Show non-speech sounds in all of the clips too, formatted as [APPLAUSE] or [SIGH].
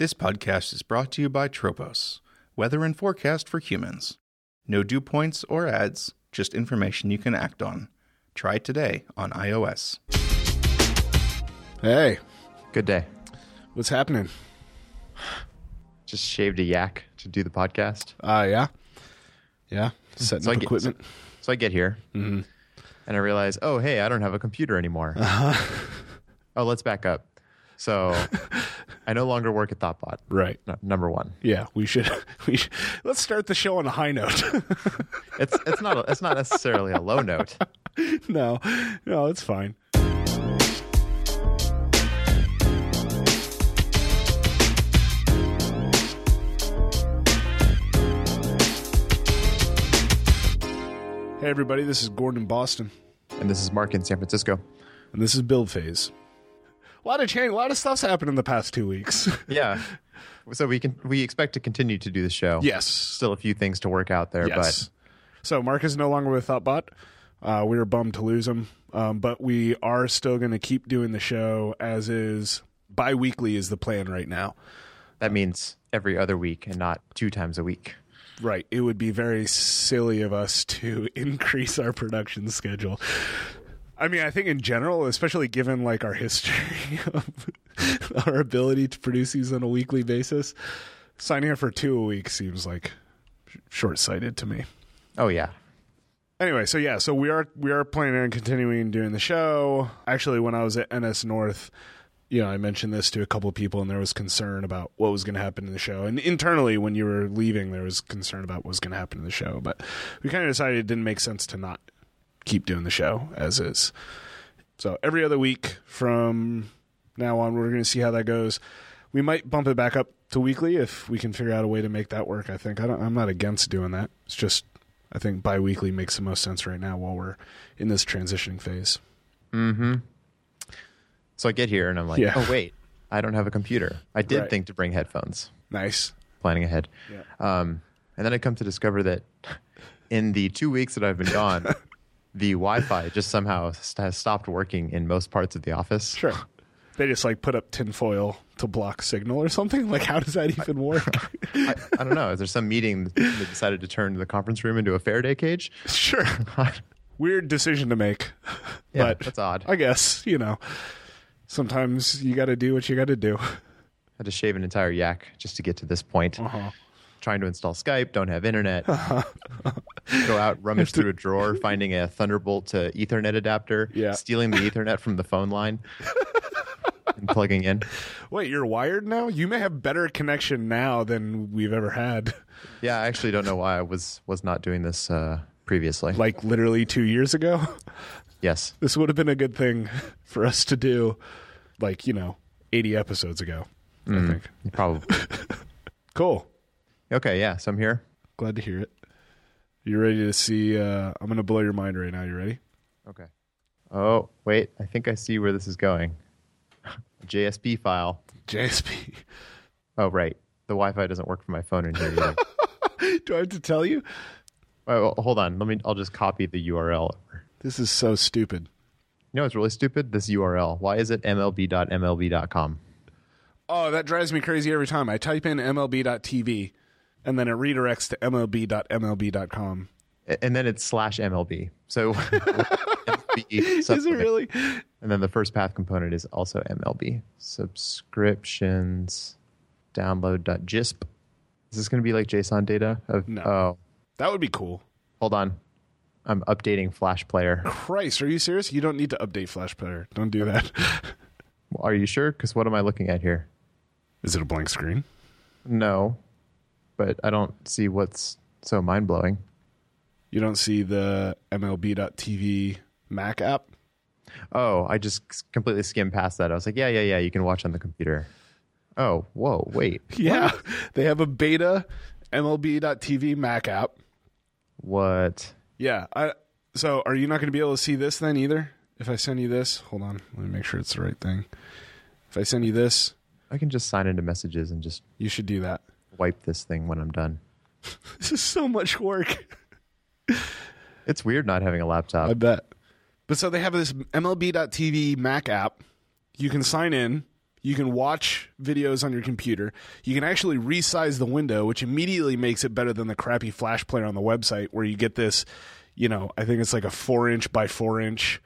This podcast is brought to you by Tropos, weather and forecast for humans. No dew points or ads, just information you can act on. Try it today on iOS. Hey, Good day. what's happening? Just shaved a yak to do the podcast. Uh, yeah. Yeah. Setting So I up get- equipment. So I get here Mm-hmm. and I realize, oh, hey, I don't have a computer anymore. Uh-huh. oh, let's back up. So [LAUGHS] I no longer work at ThoughtBot. Right. No, number one. Yeah, we should. [LAUGHS] We should, let's start the show on a high note. [LAUGHS] It's it's not a, it's not necessarily a low note. [LAUGHS] no, no, it's fine. Hey, everybody, this is Gordon in Boston, And this is Mark in San Francisco. and this is Build Phase. A lot of change, a lot of stuff's happened in the past two weeks. [LAUGHS] Yeah. So we can we expect to continue to do the show. yes. Still a few things to work out there, Yes. So Mark is no longer with ThoughtBot. Uh, we were bummed to lose him, um, but we are still going to keep doing the show as is. Bi-weekly is the plan right now. that means every other week and not two times a week. Right. It would be very silly of us to [LAUGHS] increase our production schedule. I mean, I think in general, especially given like our history [LAUGHS] of our ability to produce these on a weekly basis, signing up for two a week seems like short-sighted to me. Oh yeah. Anyway, so yeah, so we are we are planning on continuing doing the show. Actually, when I was at NS North, you know, I mentioned this to a couple of people, and there was concern about what was going to happen in the show. And internally, when you were leaving, there was concern about what was going to happen in the show. But we kind of decided it didn't make sense to not keep doing the show as is. So every other week from now on, we're going to see how that goes. We might bump it back up to weekly if we can figure out a way to make that work. I think I don't, I'm not against doing that. It's just I think bi-weekly makes the most sense right now while we're in this transitioning phase. Mm-hmm. So I get here and I'm like, Yeah. oh wait, I don't have a computer. I did Right. think to bring headphones. Nice. planning ahead. Yeah. Um, and then I come to discover that [LAUGHS] in the two weeks that I've been gone, [LAUGHS] the Wi-Fi just somehow has stopped working in most parts of the office. Sure. They just like put up tinfoil to block signal or something. Like, how does that even work? [LAUGHS] I, I don't know. Is there some meeting that they decided to turn the conference room into a Faraday cage? sure. [LAUGHS] Weird decision to make. [LAUGHS] Yeah, but that's odd. I guess you know. Sometimes you got to do what you got to do. had to shave an entire yak just to get to this point. Uh-huh. Trying to install Skype, don't have internet. Go out, rummage through a drawer, [LAUGHS] finding a Thunderbolt to Ethernet adapter, Yeah. stealing the Ethernet from the phone line, and plugging in. Wait, you're wired now? You may have better connection now than we've ever had. Yeah, I actually don't know why I was was not doing this uh, previously. Like literally two years ago. yes, This would have been a good thing for us to do, like you know, 80 episodes ago. I think. probably. [LAUGHS] Cool. Okay, yeah. So I'm here. Glad to hear it. You ready to see? Uh, I'm going to blow your mind right now. You ready? Okay. Oh wait, I think I see where this is going. [LAUGHS] JSP file. JSP. Oh right, the Wi-Fi doesn't work for my phone in here either. [LAUGHS] Do I have to tell you? oh, well, hold on. Let me. I'll just copy the URL. This is so stupid. You know what's really stupid? This URL. Why is it mlb.mlb.com? Oh, that drives me crazy every time. I type in MLB.tv and then it redirects to MLB.MLB.com. And then it's slash MLB. So [LAUGHS] MLB Is it really? And then the first path component is also MLB. Subscriptions, download.gisp. Is this going to be like JSON data? Of, No. Oh, That would be cool. hold on. I'm updating Flash Player. Christ, are you serious? You don't need to update Flash Player. Don't do that. [LAUGHS] Are you sure? Because what am I looking at here? Is it a blank screen? No, but I don't see what's so mind blowing. You don't see the MLB.tv Mac app? Oh, I just completely skimmed past that. I was like, yeah, yeah, yeah, you can watch on the computer. Oh, whoa, wait. [LAUGHS] Yeah. They have a beta MLB.tv Mac app. What? Yeah. I, so are you not going to be able to see this then either? If I send you this, hold on. Let me make sure it's the right thing. If I send you this, I can just sign into messages and just you should do that. Wipe this thing when I'm done. [LAUGHS] This is so much work. [LAUGHS] It's weird not having a laptop. I bet. But so they have this MLB.tv Mac app. You can sign in. You can watch videos on your computer. You can actually resize the window, which immediately makes it better than the crappy Flash player on the website, where you get this, you know, I think it's like a four inch by four inch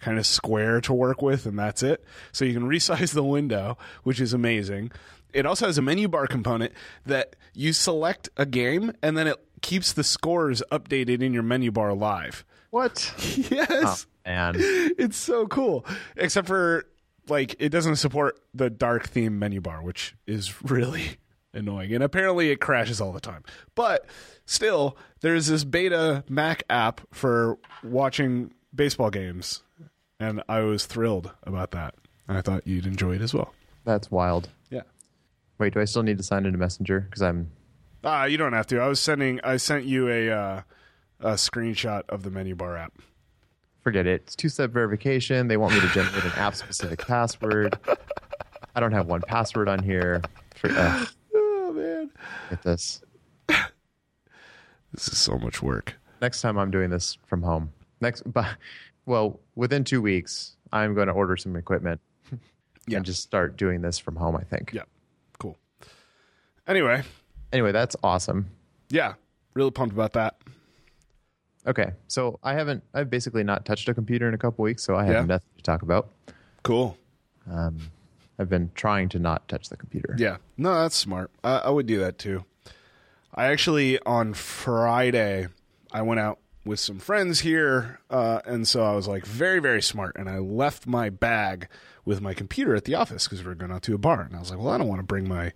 kind of square to work with, and that's it. So you can resize the window, which is amazing. It also has a menu bar component that you select a game, and then it keeps the scores updated in your menu bar live. What? [LAUGHS] Yes. Oh, and [LAUGHS] It's so cool. Except for like it doesn't support the dark theme menu bar, which is really [LAUGHS] annoying. And apparently it crashes all the time. But still, there's this beta Mac app for watching baseball games, and I was thrilled about that. And I thought you'd enjoy it as well. that's wild. Yeah. Wait, do I still need to sign into Messenger? Because I'm Ah, you don't have to. I was sending. I sent you a uh, a screenshot of the menu bar app. forget it. It's two step verification. They want me to generate an app specific password. I don't have one password on here. For, uh, Oh man, get this. this is so much work. Next time I'm doing this from home. Next, [LAUGHS] but well, within two weeks, I'm going to order some equipment [LAUGHS] Yeah. and just start doing this from home. I think. Yeah, cool. Anyway, Anyway, that's awesome. yeah, really pumped about that. Okay, so I haven't. I've basically not touched a computer in a couple weeks, so I have Yeah. nothing to talk about. Cool. Um, I've been trying to not touch the computer. Yeah, no, that's smart. I, I would do that too. I actually on Friday I went out with some friends here, uh, and so I was like very very smart, and I left my bag with my computer at the office because we were going out to a bar, and I was like, well, I don't want to bring my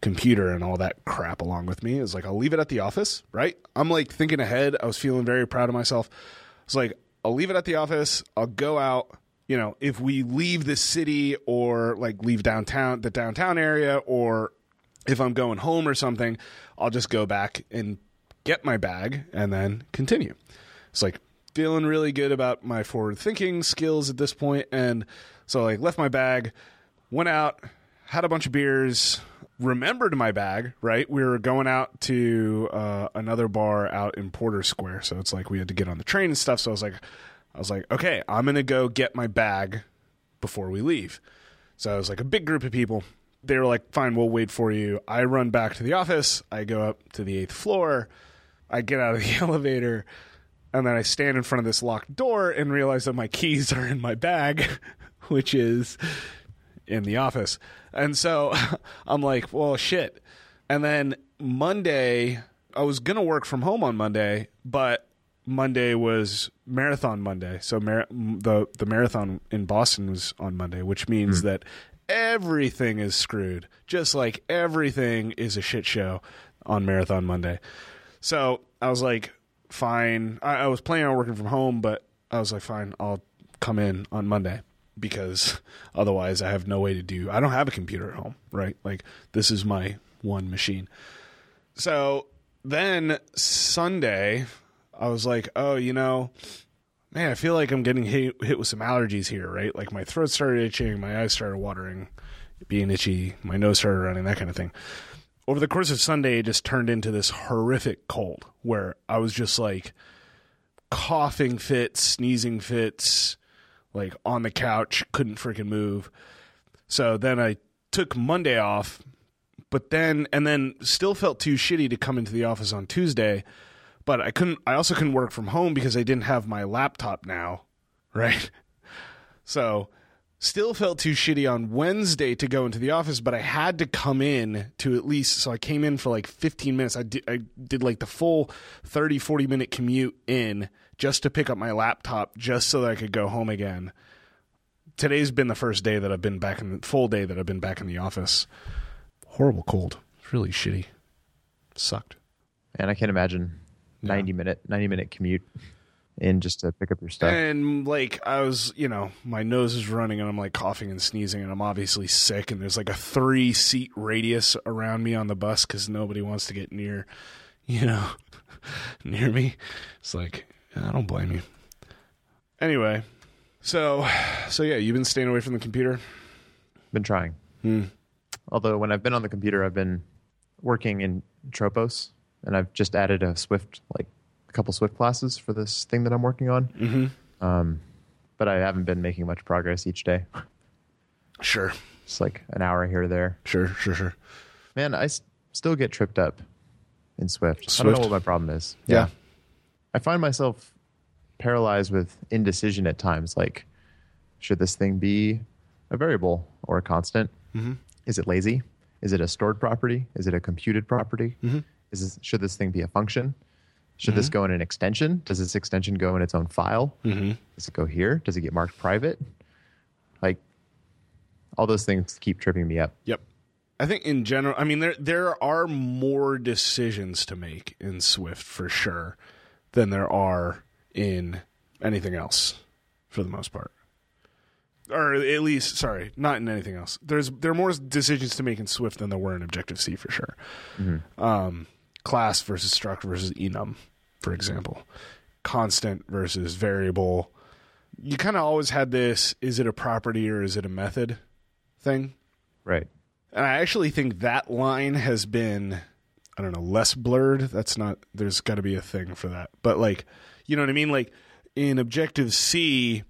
computer and all that crap along with me. It's like I'll leave it at the office, right? I'm like thinking ahead. I was feeling very proud of myself. It's like I'll leave it at the office. I'll go out. You know, if we leave the city or like leave downtown, the downtown area, or if I'm going home or something, I'll just go back and get my bag and then continue. It's like feeling really good about my forward thinking skills at this point, and so like left my bag, went out, had a bunch of beers, remembered my bag. Right, we were going out to uh, another bar out in Porter Square, so it's like we had to get on the train and stuff. So I was like, I was like, okay, I'm gonna go get my bag before we leave. So it was like a big group of people. They were like, fine, we'll wait for you. I run back to the office. I go up to the eighth floor. I get out of the [LAUGHS] elevator. And then I stand in front of this locked door and realize that my keys are in my bag, [LAUGHS] which is in the office. And so [LAUGHS] I'm like, well, shit. And then Monday, I was going to work from home on Monday, but Monday was marathon Monday. So mar- the the marathon in Boston was on Monday, which means hmm. that everything is screwed. Just like everything is a shit show on marathon Monday. So I was like, fine. I, I was planning on working from home, but I was like, fine, I'll come in on Monday because [LAUGHS] otherwise I have no way to do. I don't have a computer at home, right? Like this is my one machine. So then Sunday, I was like, oh, you know, man, I feel like I'm getting hit, hit with some allergies here, right? Like my throat started itching, my eyes started watering, being itchy, my nose started running, that kind of thing. Over the course of Sunday, it just turned into this horrific cold where I was just like coughing fits, sneezing fits, like on the couch, couldn't freaking move. So then I took Monday off, but then and then still felt too shitty to come into the office on Tuesday. But I couldn't. I also couldn't work from home because I didn't have my laptop now, [LAUGHS] right? So still felt too shitty on Wednesday to go into the office, but I had to come in to at least. So I came in for like 15 minutes. I did. I did like the full 30, 40 minute commute in just to pick up my laptop, just so that I could go home again. Today's been the first day that I've been back in the full day that I've been back in the office. Horrible cold. It's really shitty. Sucked. And I can't imagine ninety minute ninety minute commute in just to pick up your stuff. And like I was, you know, my nose is running and I'm like coughing and sneezing and I'm obviously sick and there's like a 3 seat radius around me on the bus cuz nobody wants to get near, you know, [LAUGHS] near me. It's like I don't blame you. Anyway, so so yeah, you've been staying away from the computer? been trying. Hmm. Although when I've been on the computer, I've been working in Tropos, and I've just added a Swift, like couple Swift classes for this thing that I'm working on. Mhm. Um, but I haven't been making much progress each day. Sure. It's like an hour here or there. Sure, sure, sure. Man, I s- still get tripped up in Swift. I don't know what my problem is. Yeah. I find myself paralyzed with indecision at times. Like, should this thing be a variable or a constant? Mm-hmm. Is it lazy? Is it a stored property? Is it a computed property? Mm-hmm. Is this, should this thing be a function? Should this go in an extension? Does this extension go in its own file? Mm-hmm. Does it go here? Does it get marked private? Like, all those things keep tripping me up. Yep. I think in general, I mean, there there are more decisions to make in Swift for sure than there are in anything else, for the most part. Or at least, sorry, not in anything else. There's there are more decisions to make in Swift than there were in Objective C for sure. Um, class versus struct versus enum, for example, constant versus variable. You kind of always had this: is it a property or is it a method thing? Right. And I actually think that line has been, I don't know, less blurred. That's not, there's got to be a thing for that. But like, you know what I mean? Like in Objective C,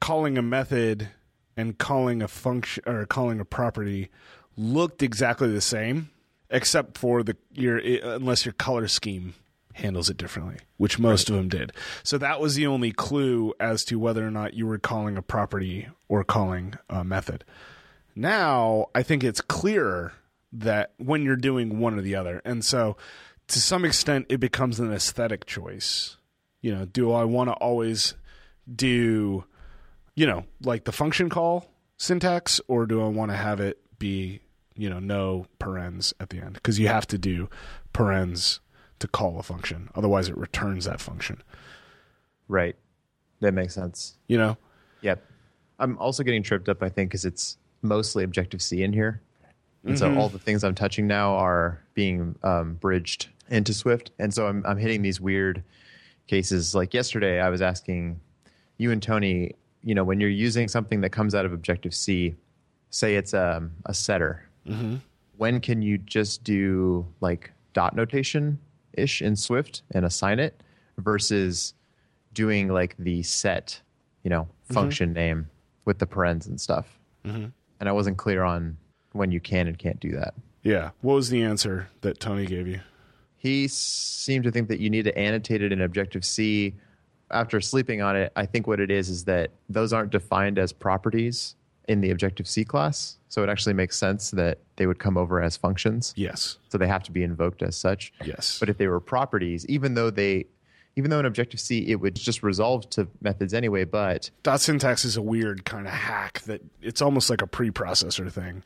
calling a method and calling a function or calling a property looked exactly the same, except for the your unless your color scheme handles it differently, which most of them did. So that was the only clue as to whether or not you were calling a property or calling a method. Now, I think it's clearer that when you're doing one or the other. And so to some extent it becomes an aesthetic choice. You know, do I want to always do you know, like the function call syntax or do I want to have it be, you know, no parens at the end because you have to do parens to call a function. Otherwise it returns that function. Right. That makes sense. You know? Yep. I'm also getting tripped up, I think, because it's mostly Objective C in here. And so all the things I'm touching now are being um, bridged into Swift. And so I'm, I'm hitting these weird cases. Like yesterday, I was asking you and Tony, you know, when you're using something that comes out of Objective C, say it's um, a setter, when can you just do like dot notation ish in Swift and assign it versus doing like the set, you know, mm-hmm. function name with the parens and stuff. Mm-hmm. And I wasn't clear on when you can and can't do that. Yeah. What was the answer that Tony gave you? He seemed to think that you need to annotate it in Objective C. After sleeping on it, I think what it is is that those aren't defined as properties in the Objective C class. So it actually makes sense that they would come over as functions. Yes. So they have to be invoked as such. Yes. But if they were properties, even though they, even though in Objective C it would just resolve to methods anyway, but dot syntax is a weird kind of hack that it's almost like a preprocessor thing.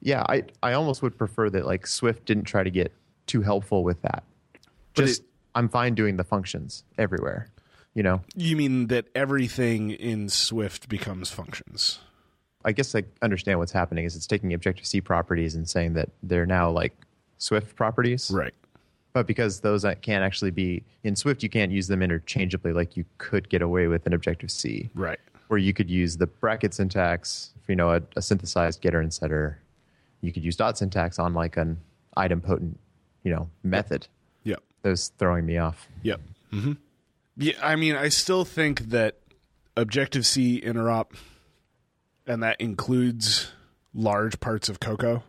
yeah, I I almost would prefer that like Swift didn't try to get too helpful with that. But Just it- I'm fine doing the functions everywhere. You know, You mean that everything in Swift becomes functions? I guess I understand what's happening is it's taking Objective C properties and saying that they're now like Swift properties. Right. But because those can't actually be in Swift, you can't use them interchangeably like you could get away with in Objective C. Right. where you could use the bracket syntax, for, you know, a, a synthesized getter and setter. You could use dot syntax on like an idempotent, you know, method. Yep. That was throwing me off. Yep. hmm Yeah, I mean, I still think that Objective C interop, and that includes large parts of Cocoa,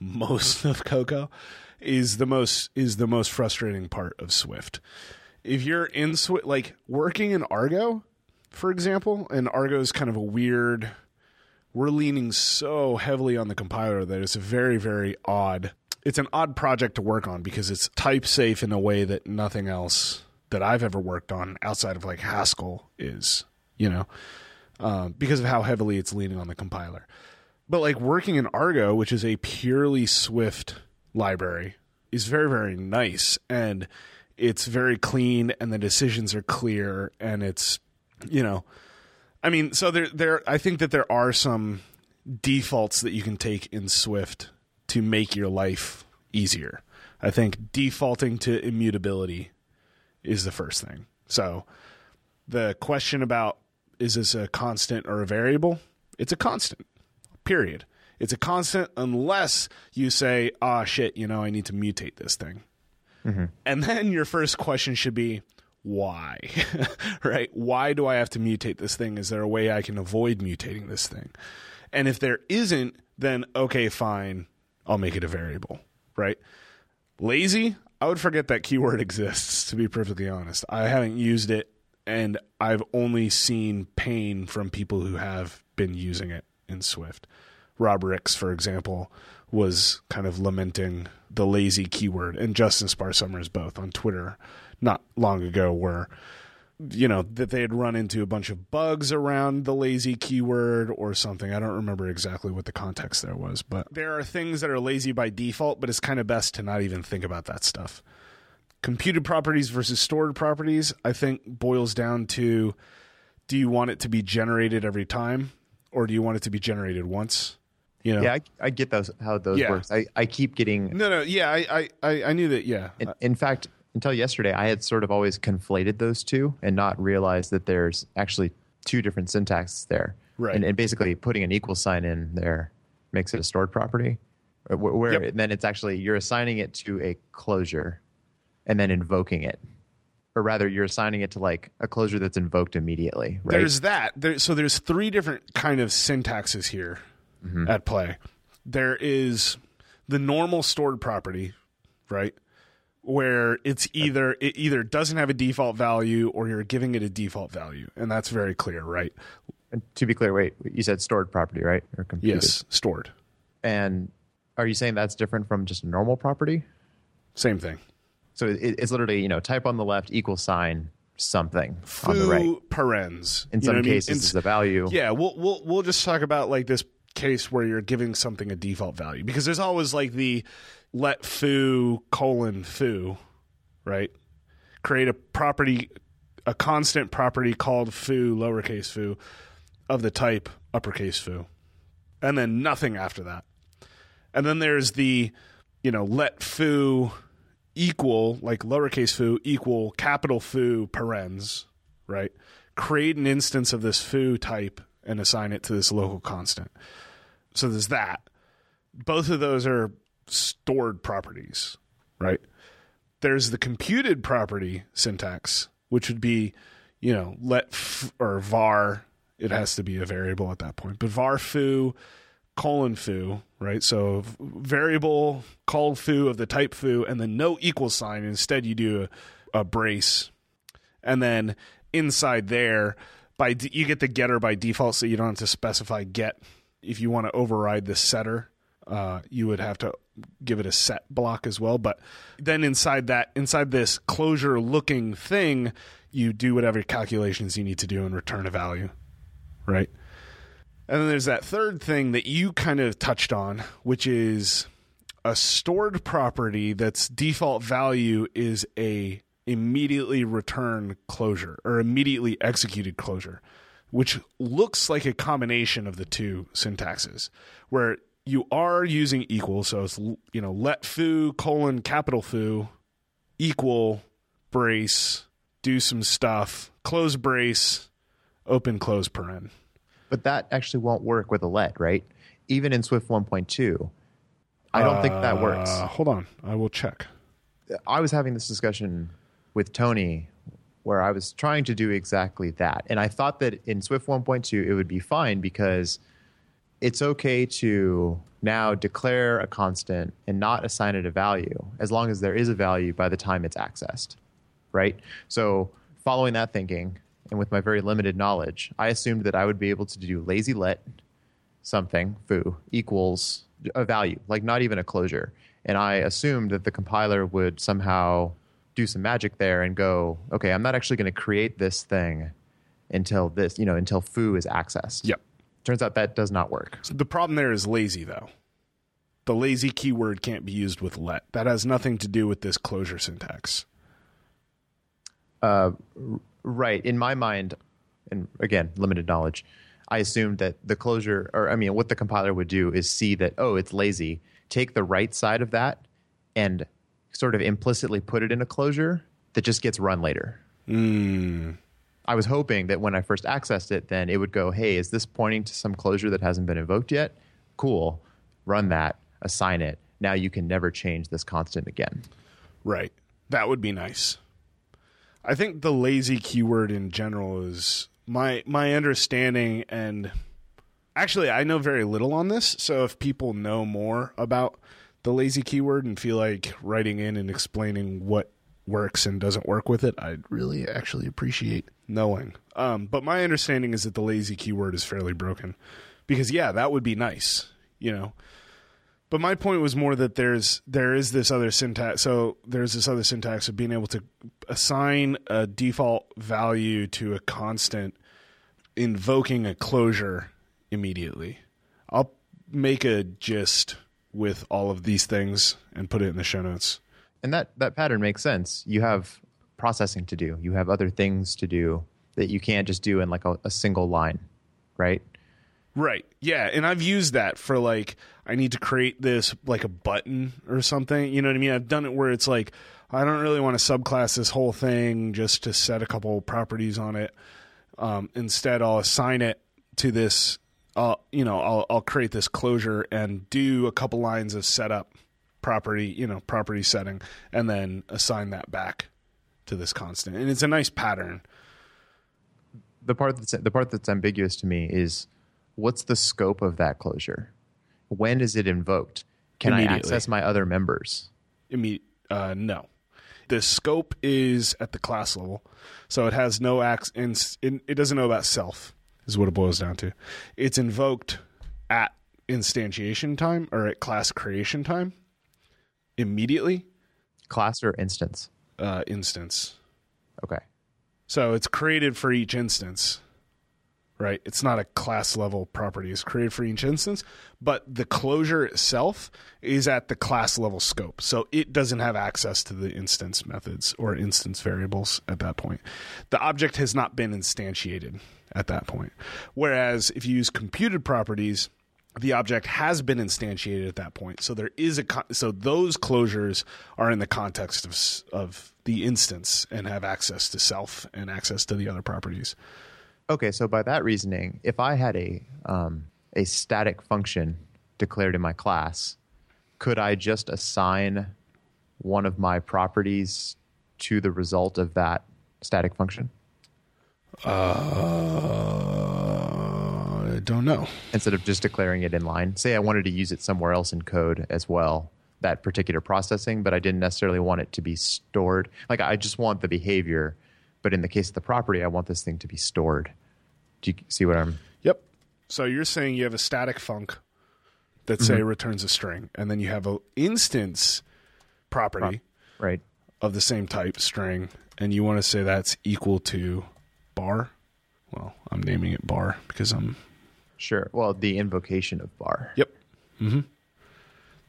most [LAUGHS] of Cocoa, is the most is the most frustrating part of Swift. If you're in Swift, like working in Argo, for example, and Argo is kind of a weird. We're leaning so heavily on the compiler that it's a very, very odd. It's an odd project to work on because it's type safe in a way that nothing else that I've ever worked on outside of like Haskell is, you know, uh, because of how heavily it's leaning on the compiler. But like working in Argo, which is a purely Swift library, is very, very nice. And it's very clean and the decisions are clear and it's, you know, I mean, so there, there, I think that there are some defaults that you can take in Swift to make your life easier. I think defaulting to immutability is the first thing. So the question about is this a constant or a variable? It's a constant. Period. It's a constant unless you say, "Ah, shit, you know, I need to mutate this thing." And then your first question should be, why? [LAUGHS] right? Why do I have to mutate this thing? Is there a way I can avoid mutating this thing? And if there isn't, then okay, fine, I'll make it a variable, right? Lazy, I would forget that keyword [LAUGHS] exists, to be perfectly honest. I haven't used it, and I've only seen pain from people who have been using it in Swift. Rob Rix, for example, was kind of lamenting the lazy keyword, and Justin Spahr-Summers both on Twitter not long ago were you know that they had run into a bunch of bugs around the lazy keyword or something i don't remember exactly what the context there was but there are things that are lazy by default but it's kind of best to not even think about that stuff computed properties versus stored properties i think boils down to do you want it to be generated every time or do you want it to be generated once you know Yeah, I, I get those how those Yeah. works. I, I keep getting no no yeah I, I i knew that yeah In, in fact, until yesterday, I had sort of always conflated those two and not realized that there's actually two different syntaxes there. Right. And, and basically, putting an equal sign in there makes it a stored property, Uh, where, where Yep. then it's actually you're assigning it to a closure, and then invoking it, or rather, you're assigning it to like a closure that's invoked immediately. Right. There's that. There, so there's three different kind of syntaxes here mm-hmm. at play. There is the normal stored property, right? Where it's either it either doesn't have a default value or you're giving it a default value, and that's very clear, right? And to be clear, wait, you said stored property, right? Or computed. Yes, stored. And are you saying that's different from just a normal property? Same thing. So it, it's literally, you know, type on the left, equal sign, something on the Foo right. parens. In You know some I mean? cases, it's a value. Yeah, we'll we'll we'll just talk about like this case where you're giving something a default value because there's always like the let foo colon foo, right? Create a property, a constant property called foo lowercase foo of the type uppercase foo, and then nothing after that. And then there's the, you know, let foo equal like lowercase foo equal capital foo parens, right? Create an instance of this foo type and assign it to this local constant. So there's that. Both of those are stored properties, right? There's the computed property syntax, which would be, you know, let f- or var. It has to be a variable at that point, but var foo colon foo, right? So variable called foo of the type foo, and then no equal sign. Instead, you do a, a brace, and then inside there, by you get the getter by default, so you don't have to specify get. If you want to override the setter, uh, you would have to give it a set block as well. But then inside that, inside this closure looking thing, you do whatever calculations you need to do and return a value, right? And then there's that third thing that you kind of touched on, which is a stored property that's default value is a immediately return closure or immediately executed closure, which looks like a combination of the two syntaxes, where you are using equal, so it's you know let foo colon capital foo equal brace do some stuff close brace open close paren. But that actually won't work with a let, right? Even in Swift 1.2, I don't think that works. Uh, hold on, I will check. I was having this discussion with Tony where I was trying to do exactly that. And I thought that in Swift 1.2, it would be fine because it's okay to now declare a constant and not assign it a value as long as there is a value by the time it's accessed, right? So, following that thinking and with my very limited knowledge, I assumed that I would be able to do lazy let something foo equals a value, like not even a closure. And I assumed that the compiler would somehow do some magic there and go, okay, I'm not actually going to create this thing until this, you know, until foo is accessed. Yep. Turns out that does not work. The problem there is lazy, though. The lazy keyword can't be used with let. That has nothing to do with this closure syntax. Uh, Right. In my mind, and again, limited knowledge, I assumed that the closure, or I mean, what the compiler would do is see that, oh, it's lazy, take the right side of that and sort of implicitly put it in a closure that just gets run later. Hmm. I was hoping that when I first accessed it, then it would go, hey, is this pointing to some closure that hasn't been invoked yet? Cool. Run that, assign it. Now you can never change this constant again. Right. That would be nice. I think the lazy keyword in general is my my understanding and Actually, I know very little on this, so if people know more about the lazy keyword and feel like writing in and explaining what works and doesn't work with it, I'd really actually appreciate knowing. Um, but my understanding is that the lazy keyword is fairly broken because yeah, that would be nice, you know. But my point was more that there's there is this other syntax. So there's this other syntax of being able to assign a default value to a constant, invoking a closure immediately. I'll make a gist with all of these things and put it in the show notes. And that that pattern makes sense. You have processing to do. You have other things to do that you can't just do in like a, a single line, right? Right. Yeah, and I've used that for like I need to create this like a button or something. You know what I mean? I've done it where it's like I don't really want to subclass this whole thing just to set a couple properties on it. Um, instead, I'll assign it to this. Uh, you know, I'll I'll create this closure and do a couple lines of setup property. You know, property setting, and then assign that back to this constant. And it's a nice pattern. The part that's the part that's ambiguous to me is what's the scope of that closure? When is it invoked? Can I access my other members? Imme- uh, no. The scope is at the class level, so it has no. In, it doesn't know about self. Is what it boils down to. It's invoked at instantiation time or at class creation time immediately. Class or instance? Uh, instance. Okay. So it's created for each instance right? It's not a class level property. It's created for each instance, but the closure itself is at the class level scope. So it doesn't have access to the instance methods or instance variables at that point. The object has not been instantiated at that point. Whereas if you use computed properties, the object has been instantiated at that point. So there is a so those closures are in the context of of the instance and have access to self and access to the other properties. Okay, so by that reasoning, if I had a um, a static function declared in my class, could I just assign one of my properties to the result of that static function? Uh, I don't know. Instead of just declaring it in line, say I wanted to use it somewhere else in code as well, that particular processing, but I didn't necessarily want it to be stored. Like I just want the behavior but in the case of the property, I want this thing to be stored. Do you see what I'm? Yep. So you're saying you have a static func that say mm-hmm. returns a string, and then you have an instance property, right, of the same type string, and you want to say that's equal to bar. Well, I'm naming it bar because I'm sure. Well, the invocation of bar. Yep. Mm-hmm.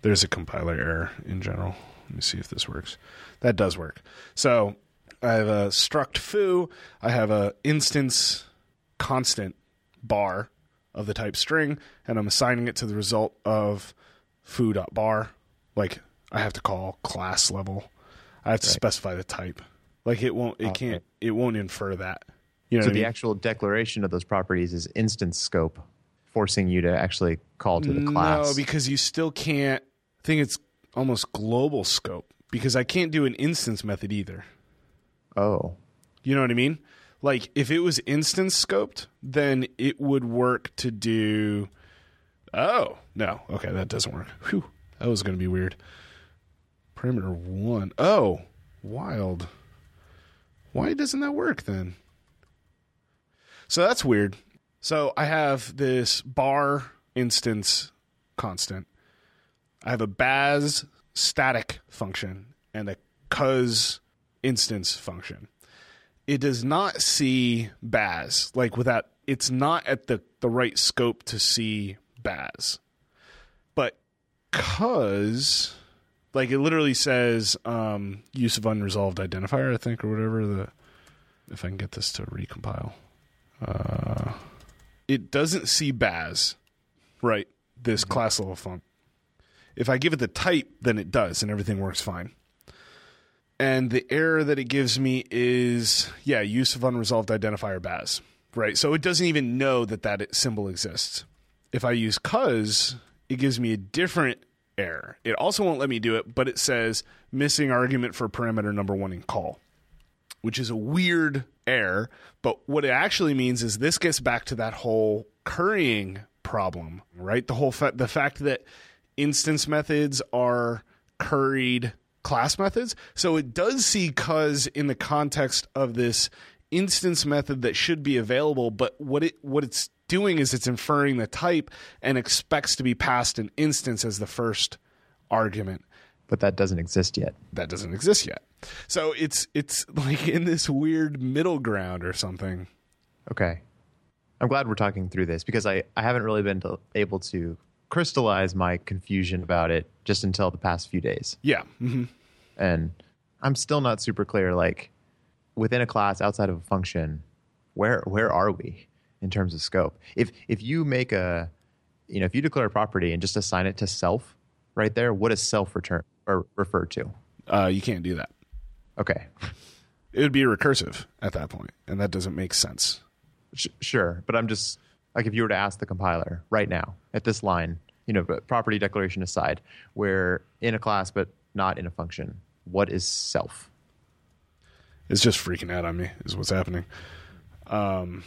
There's a compiler error in general. Let me see if this works. That does work. So I have a struct foo. I have a instance constant bar of the type string, and I'm assigning it to the result of foo.bar. Like I have to call class level. I have to right. specify the type. Like it won't. It can't. It won't infer that. You know so the mean? actual declaration of those properties is instance scope, forcing you to actually call to the class. No, because you still can't. I think it's almost global scope because I can't do an instance method either. Oh. You know what I mean? Like if it was instance scoped, then it would work to do Oh, no. Okay, that doesn't work. Whew. That was going to be weird. Parameter 1. Oh, wild. Why doesn't that work then? So that's weird. So I have this bar instance constant. I have a baz static function and a qux instance function. It does not see Baz like without it's not at the the right scope to see Baz. But cuz like it literally says um, use of unresolved identifier, I think, or whatever the if I can get this to recompile. Uh, it doesn't see Baz, right? This mm-hmm. class level func. If I give it the type, then it does, and everything works fine and the error that it gives me is yeah use of unresolved identifier baz right? So it doesn't even know that that symbol exists. If i use qux it gives me a different error. It also won't let me do it but it says missing argument for parameter number one in call which is a weird error. But what it actually means is this gets back to that whole currying problem, right? The whole fa- the fact that instance methods are curried class methods. So it does see qux in the context of this instance method that should be available, but what it what it's doing is it's inferring the type and expects to be passed an instance as the first argument But that doesn't exist yet. that doesn't exist yet. So it's it's like in this weird middle ground or something. Okay. I'm glad we're talking through this because I, I haven't really been to, able to crystallize my confusion about it just until the past few days. Yeah. hmm And I'm still not super clear like within a class outside of a function, where where are we in terms of scope? If if you make a you know, if you declare a property and just assign it to self right there, what does self return or refer to? Uh, you can't do that. Okay. It would be recursive at that point, and that doesn't make sense. Sh- sure, but I'm just like if you were to ask the compiler right now at this line, you know, property declaration aside, where in a class but not in a function, what is self? It's just freaking out on me. Is what's happening. Um,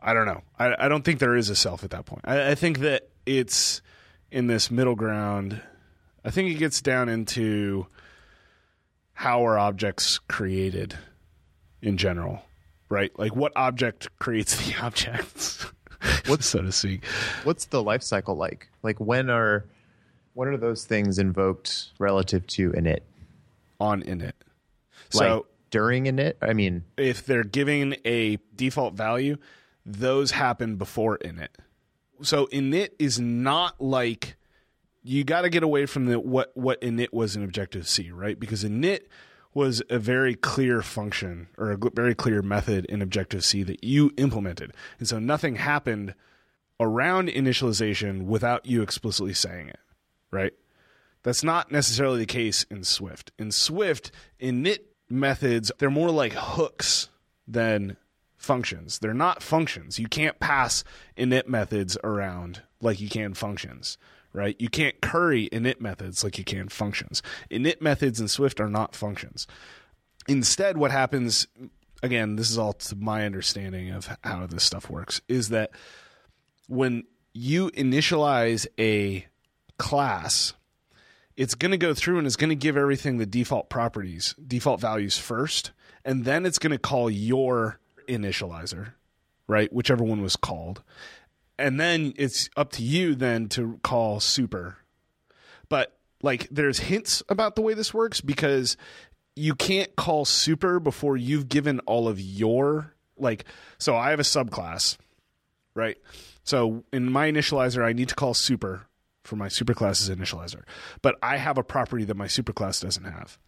I don't know. I, I don't think there is a self at that point. I, I think that it's in this middle ground. I think it gets down into how are objects created in general, right? Like what object creates the [LAUGHS] objects, [LAUGHS] what so to speak. What's the life cycle like? Like when are when are those things invoked relative to init? on init. Like So during init? I mean, if they're giving a default value, those happen before init. So init is not like you got to get away from the what what init was in Objective C, right? Because init was a very clear function or a very clear method in Objective C that you implemented, and so nothing happened around initialization without you explicitly saying it, right? That's not necessarily the case in Swift. In Swift, init methods, they're more like hooks than functions. They're not functions. You can't pass init methods around like you can functions, right? You can't curry init methods like you can functions. Init methods in Swift are not functions. Instead, what happens, again, this is all to my understanding of how this stuff works, is that when you initialize a class, it's going to go through and it's going to give everything the default properties, default values first, and then it's going to call your initializer, right? Whichever one was called. And then it's up to you then to call super. But like there's hints about the way this works because you can't call super before you've given all of your like so I have a subclass, right? So in my initializer I need to call super for my superclass's initializer. But I have a property that my superclass doesn't have.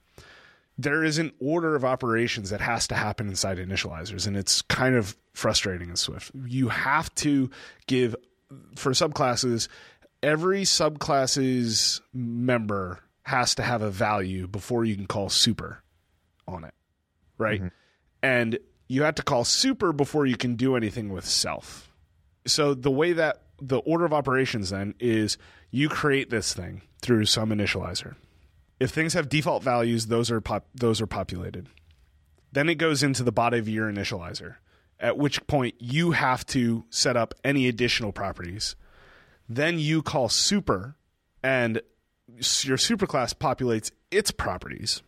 There is an order of operations that has to happen inside initializers, and it's kind of frustrating in Swift. You have to give for subclasses, every subclass's member has to have a value before you can call super on it. Right? Mm-hmm. And you have to call super before you can do anything with self so the way that the order of operations then is you create this thing through some initializer. If things have default values, those are pop, those are populated. Then it goes into the body of your initializer, at which point you have to set up any additional properties. Then you call super, and your superclass populates its properties.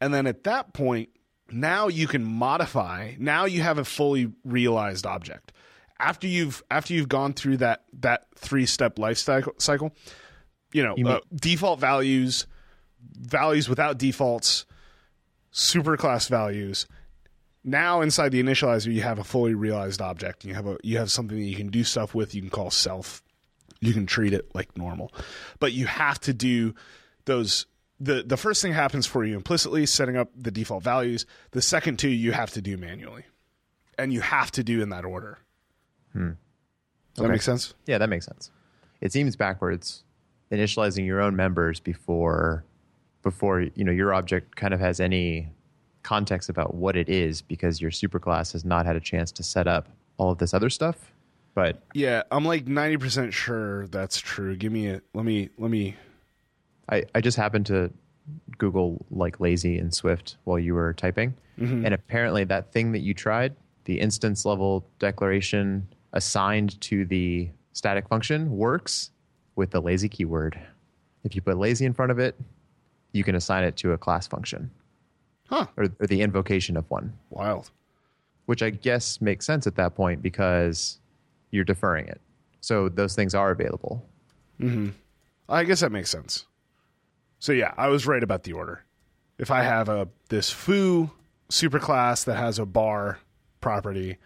And then at that point, now you can modify. Now you have a fully realized object. After you've after you've gone through that that three step life cycle, you know, uh, default values, values without defaults, superclass values. Now inside the initializer, you have a fully realized object. You have a you have something that you can do stuff with. You can call self. You can treat it like normal, but you have to do those. the The first thing happens for you implicitly, setting up the default values. The second two you have to do manually, and you have to do in that order. Hmm. Does that make sense? Yeah, that makes sense. It seems backwards, initializing your own members before before you know your object kind of has any context about what it is because your superclass has not had a chance to set up all of this other stuff. But Yeah, I'm like ninety percent sure that's true. Give me a let me let me. I, I just happened to Google like lazy in Swift while you were typing. Mm-hmm. And apparently that thing that you tried, the instance level declaration assigned to the static function works with the lazy keyword. If you put lazy in front of it, you can assign it to a class function Huh. or, or the invocation of one, Wild. which I guess makes sense at that point because you're deferring it. So those things are available. Mm-hmm. I guess that makes sense. So yeah, I was right about the order. If I have a this foo superclass that has a bar property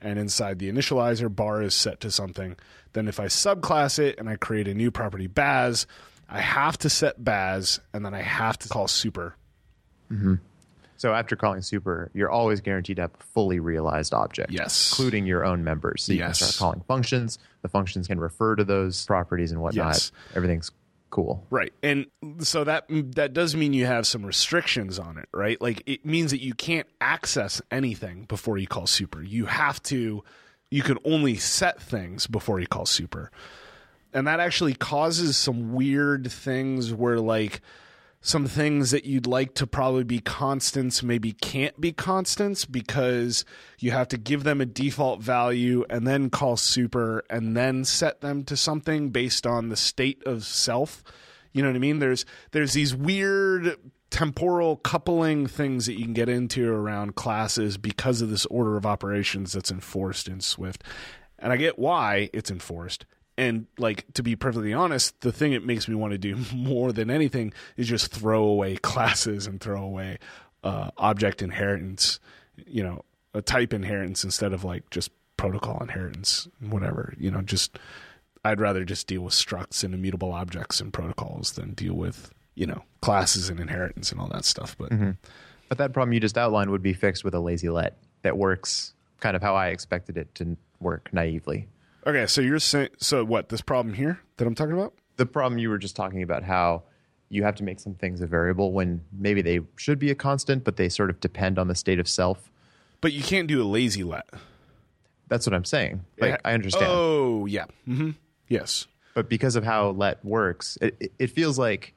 and inside the initializer bar is set to something, then if I subclass it and I create a new property baz, I have to set baz and then I have to call super. Mm-hmm. So after calling super, you're always guaranteed to have a fully realized object, Yes. including your own members. So you Yes. can start calling functions. The functions can refer to those properties and whatnot. Yes. Everything's cool. Right. And so that that does mean you have some restrictions on it, right? Like it means that you can't access anything before you call super. You have to you can only set things before you call super. And that actually causes some weird things where like some things that you'd like to probably be constants maybe can't be constants because you have to give them a default value and then call super and then set them to something based on the state of self. You know what I mean? There's there's these weird temporal coupling things that you can get into around classes because of this order of operations that's enforced in Swift. And I get why it's enforced and like to be perfectly honest the thing it makes me want to do [LAUGHS] more than anything is just throw away [LAUGHS] classes and throw away uh, object inheritance you know a type inheritance instead of like just protocol inheritance whatever you know just i'd rather just deal with structs and immutable objects and protocols than deal with you know classes and inheritance and all that stuff but But that problem you just outlined would be fixed with a lazy let that works kind of how I expected it to work naively. Okay so you're saying so what this problem here that i'm talking about The problem you were just talking about how you have to make some things a variable when maybe they should be a constant, but they sort of depend on the state of self. but you can't do a lazy let That's what I'm saying. Like I understand. oh yeah hmm yes but because of how let works it, it, it feels like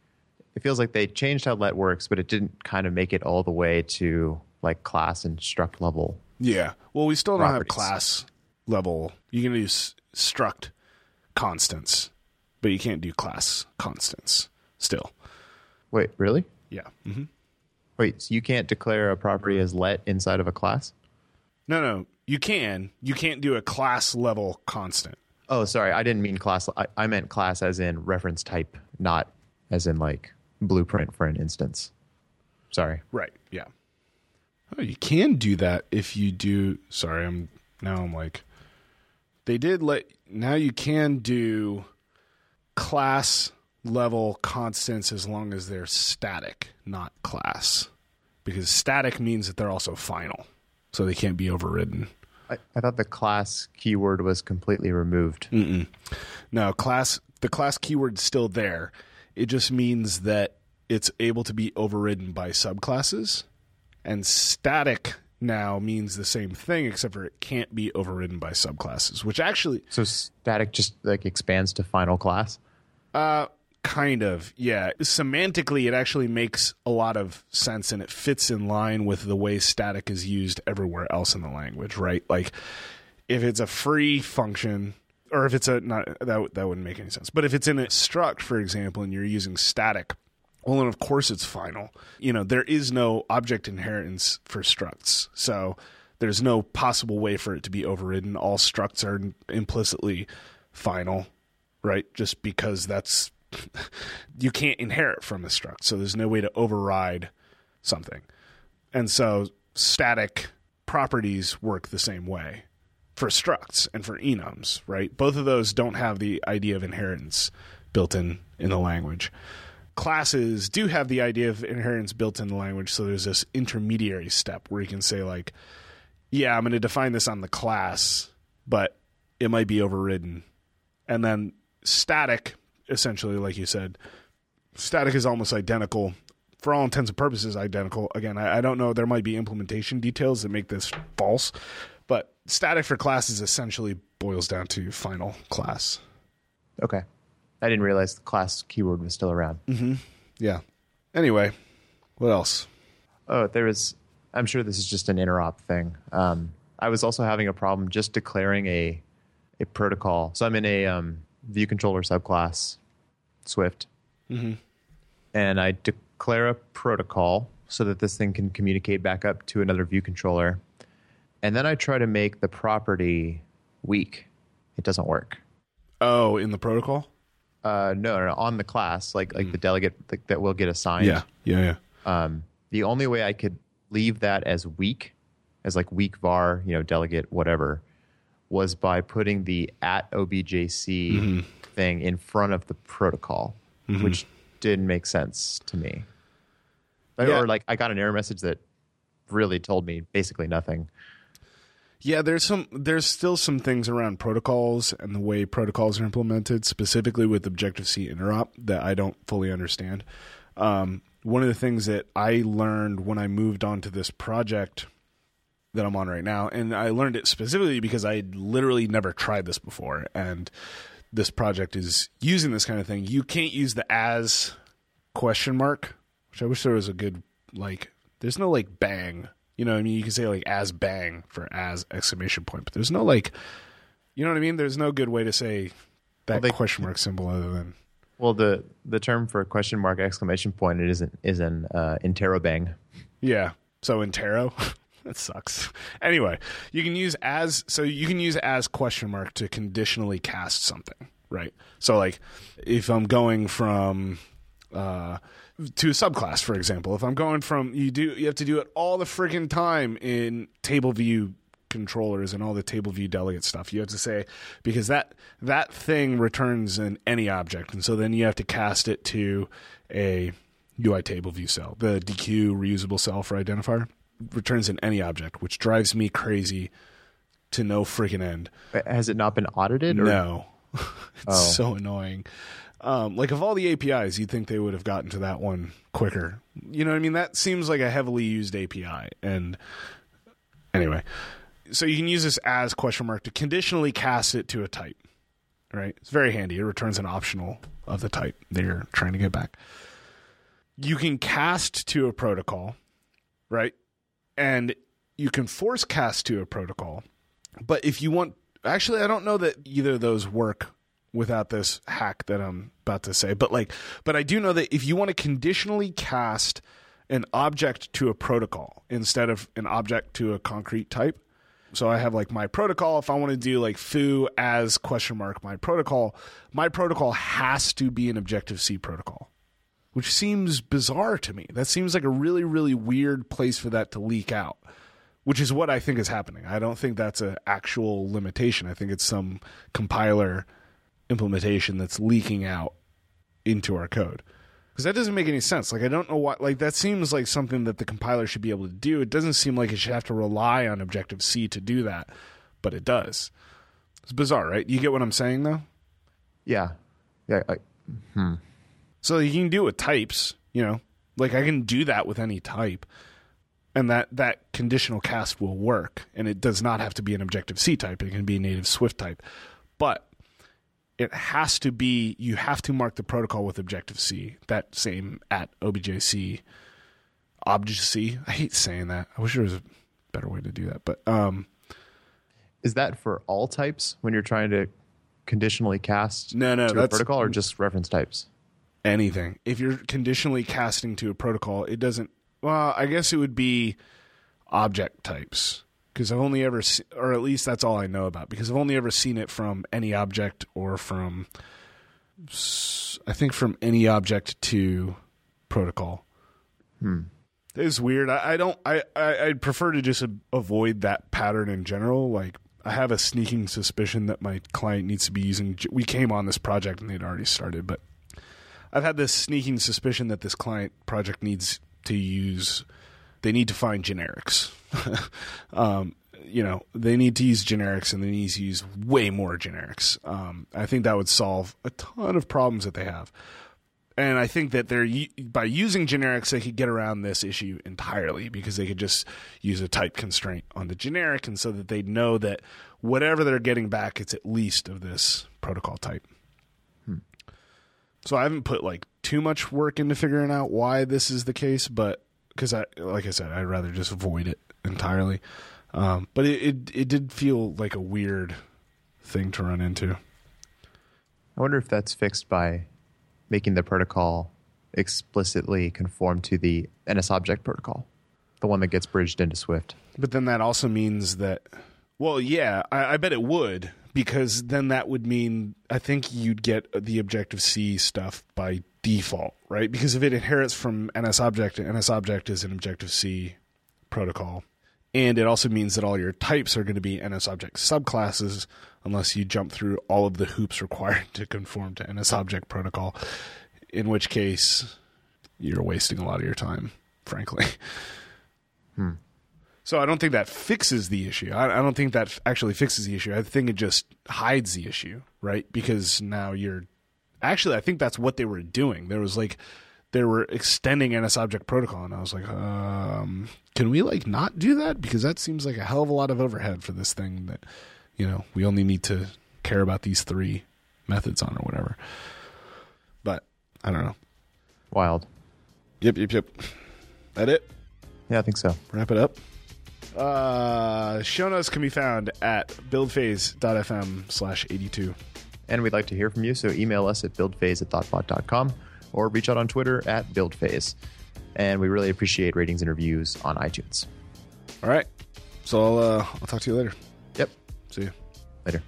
it feels like they changed how let works but it didn't kind of make it all the way to like class and struct level Yeah. Well, we still don't have class level. You can use struct constants, but you can't do class constants still. wait really Yeah. hmm wait so you can't declare a property as let inside of a class No, no. You can. You can't do a class level constant. oh sorry i didn't mean class I, I meant class as in reference type not as in like blueprint for an instance sorry Right. Yeah. Oh, you can do that if you do. Sorry, I'm now I'm like, they did let. Now you can do class level constants as long as they're static, not class, because static means that they're also final, so they can't be overridden. I, I thought the class keyword was completely removed No, class the class keyword's still there. It just means that it's able to be overridden by subclasses. And static now means the same thing except for it can't be overridden by subclasses, which actually so static just like expands to final class uh kind of. Yeah, semantically it actually makes a lot of sense and it fits in line with the way static is used everywhere else in the language, right? Like if it's a free function or if it's a not that that wouldn't make any sense. But if it's in a struct, for example, and you're using static, well, and of course it's final. You know, there is no object inheritance for structs, so there's no possible way for it to be overridden. All structs are implicitly final, right? Just because that's [LAUGHS] you can't inherit from a struct, so there's no way to override something. And so static properties work the same way for structs and for enums, right? Both of those don't have the idea of inheritance built in in the language. Classes do have the idea of inheritance built in the language, so there's this intermediary step where you can say like, yeah, I'm going to define this on the class, but it might be overridden. And then static essentially like you said, static is almost identical for all intents and purposes identical. Again, I, I don't know. There might be implementation details that make this false, but static for classes essentially boils down to final class. okay i didn't realize the class keyword was still around Mm-hmm. Yeah. Anyway, what else? Oh, there was. I'm sure this is just an interop thing. Um, I was also having a problem just declaring a a protocol. So I'm in a um, view controller subclass, Swift, and I declare a protocol so that this thing can communicate back up to another view controller, and then I try to make the property weak. It doesn't work. Oh, in the protocol? Uh, no, no, no, on the class, like like the delegate like, that will get assigned. Yeah, yeah, yeah. Um, the only way I could leave that as weak, as like weak var, you know, delegate, whatever, was by putting the at objc thing in front of the protocol, which didn't make sense to me. But- Yeah. Or like I got an error message that really told me basically nothing. Yeah, there's some there's still some things around protocols and the way protocols are implemented, specifically with Objective C interop, that I don't fully understand. Um, one of the things that I learned when I moved on to this project that I'm on right now, and I learned it specifically because I literally never tried this before, and this project is using this kind of thing. You can't use the as question mark, which I wish there was a good like. There's no like bang. You know, what I mean, you can say like as bang for as exclamation point, but there's no like, you know what I mean? There's no good way to say that they- question mark symbol other than Well, the the term for question mark exclamation point it isn't is an uh, interrobang. Yeah. So in tarot, [LAUGHS] that sucks. Anyway, you can use as so you can use as question mark to conditionally cast something, right? So like if I'm going from uh to a subclass, for example, if I'm going from you do you have to do it all the friggin' time in table view controllers and all the table view delegate stuff. You have to say because that that thing returns in any object, and so then you have to cast it to a UI table view cell. The dequeue reusable cell for identifier returns in any object, which drives me crazy to no freaking end. Has it not been audited? Or? No, [LAUGHS] it's Oh. so annoying. Um, like of all the APIs, you'd think they would have gotten to that one quicker. You know what I mean? That seems like a heavily used API. And anyway, so you can use this as question mark to conditionally cast it to a type. Right? It's very handy. It returns an optional of the type that you're trying to get back. You can cast to a protocol, right? And you can force cast to a protocol. But if you want, actually, I don't know that either of those work without this hack that I'm about to say. But like, but I do know that if you want to conditionally cast an object to a protocol instead of an object to a concrete type. So I have like my protocol. If I want to do like foo as question mark my protocol, my protocol has to be an Objective C protocol, which seems bizarre to me. That seems like a really, really weird place for that to leak out which is what I think is happening. I don't think that's an actual limitation. I think it's some compiler implementation that's leaking out into our code. Because that doesn't make any sense. Like I don't know why like that seems like something that the compiler should be able to do. It doesn't seem like it should have to rely on Objective C to do that, but it does. It's bizarre, right? You get what I'm saying though? Yeah. Yeah. I, hmm. So you can do it with types, you know. Like I can do that with any type. And that that conditional cast will work. And it does not have to be an Objective C type. It can be a native Swift type. But it has to be you have to mark the protocol with Objective C. That same at OBJC Object C. I hate saying that. I wish there was a better way to do that. But um is that for all types when you're trying to conditionally cast No, no, to a that's- protocol or just reference types? anything. If you're conditionally casting to a protocol, it doesn't. Well, I guess it would be object types because I've only ever, se- or at least that's all I know about. Because I've only ever seen it from any object or from, I think from any object to protocol. Hmm. It's weird. I, I don't. I, I I'd prefer to just a- avoid that pattern in general. Like I have a sneaking suspicion that my client needs to be using. We came on this project and they'd already started, but I've had this sneaking suspicion that this client project needs to use. They need to find generics. [LAUGHS] um, you know, they need to use generics, and they need to use way more generics. Um, I think that would solve a ton of problems that they have. And I think that they're by using generics, they could get around this issue entirely because they could just use a type constraint on the generic, and so that they know that whatever they're getting back, it's at least of this protocol type. So I haven't put like too much work into figuring out why this is the case, but because I, like I said, I'd rather just avoid it entirely. Um, but it, it it did feel like a weird thing to run into. I wonder if that's fixed by making the protocol explicitly conform to the NS object protocol, the one that gets bridged into Swift. But then that also means that, well, yeah, I, I bet it would because then that would mean I think you'd get the Objective C stuff by default, right? Because if it inherits from NS object, NS object is an Objective C protocol. And it also means that all your types are going to be NS object subclasses unless you jump through all of the hoops required [LAUGHS] to conform to NS object protocol, in which case you're wasting a lot of your time, frankly. Hmm. So I don't think that fixes the issue. I, I don't think that actually fixes the issue. I think it just hides the issue, right? Because now you're actually, I think that's what they were doing. There was like they were extending NS Object Protocol, and I was like, um, can we like not do that? Because that seems like a hell of a lot of overhead for this thing that you know we only need to care about these three methods on or whatever. But I don't know. Wild. Yep, yep, yep. That it. Yeah, I think so. wrap it up. Uh, show notes can be found at buildphase.fm slash 82. And we'd like to hear from you, so email us at buildphase at thoughtbot.com or reach out on Twitter at buildphase. And we really appreciate ratings and reviews on iTunes. All right. So I'll, uh, I'll talk to you later. Yep. See you. Later.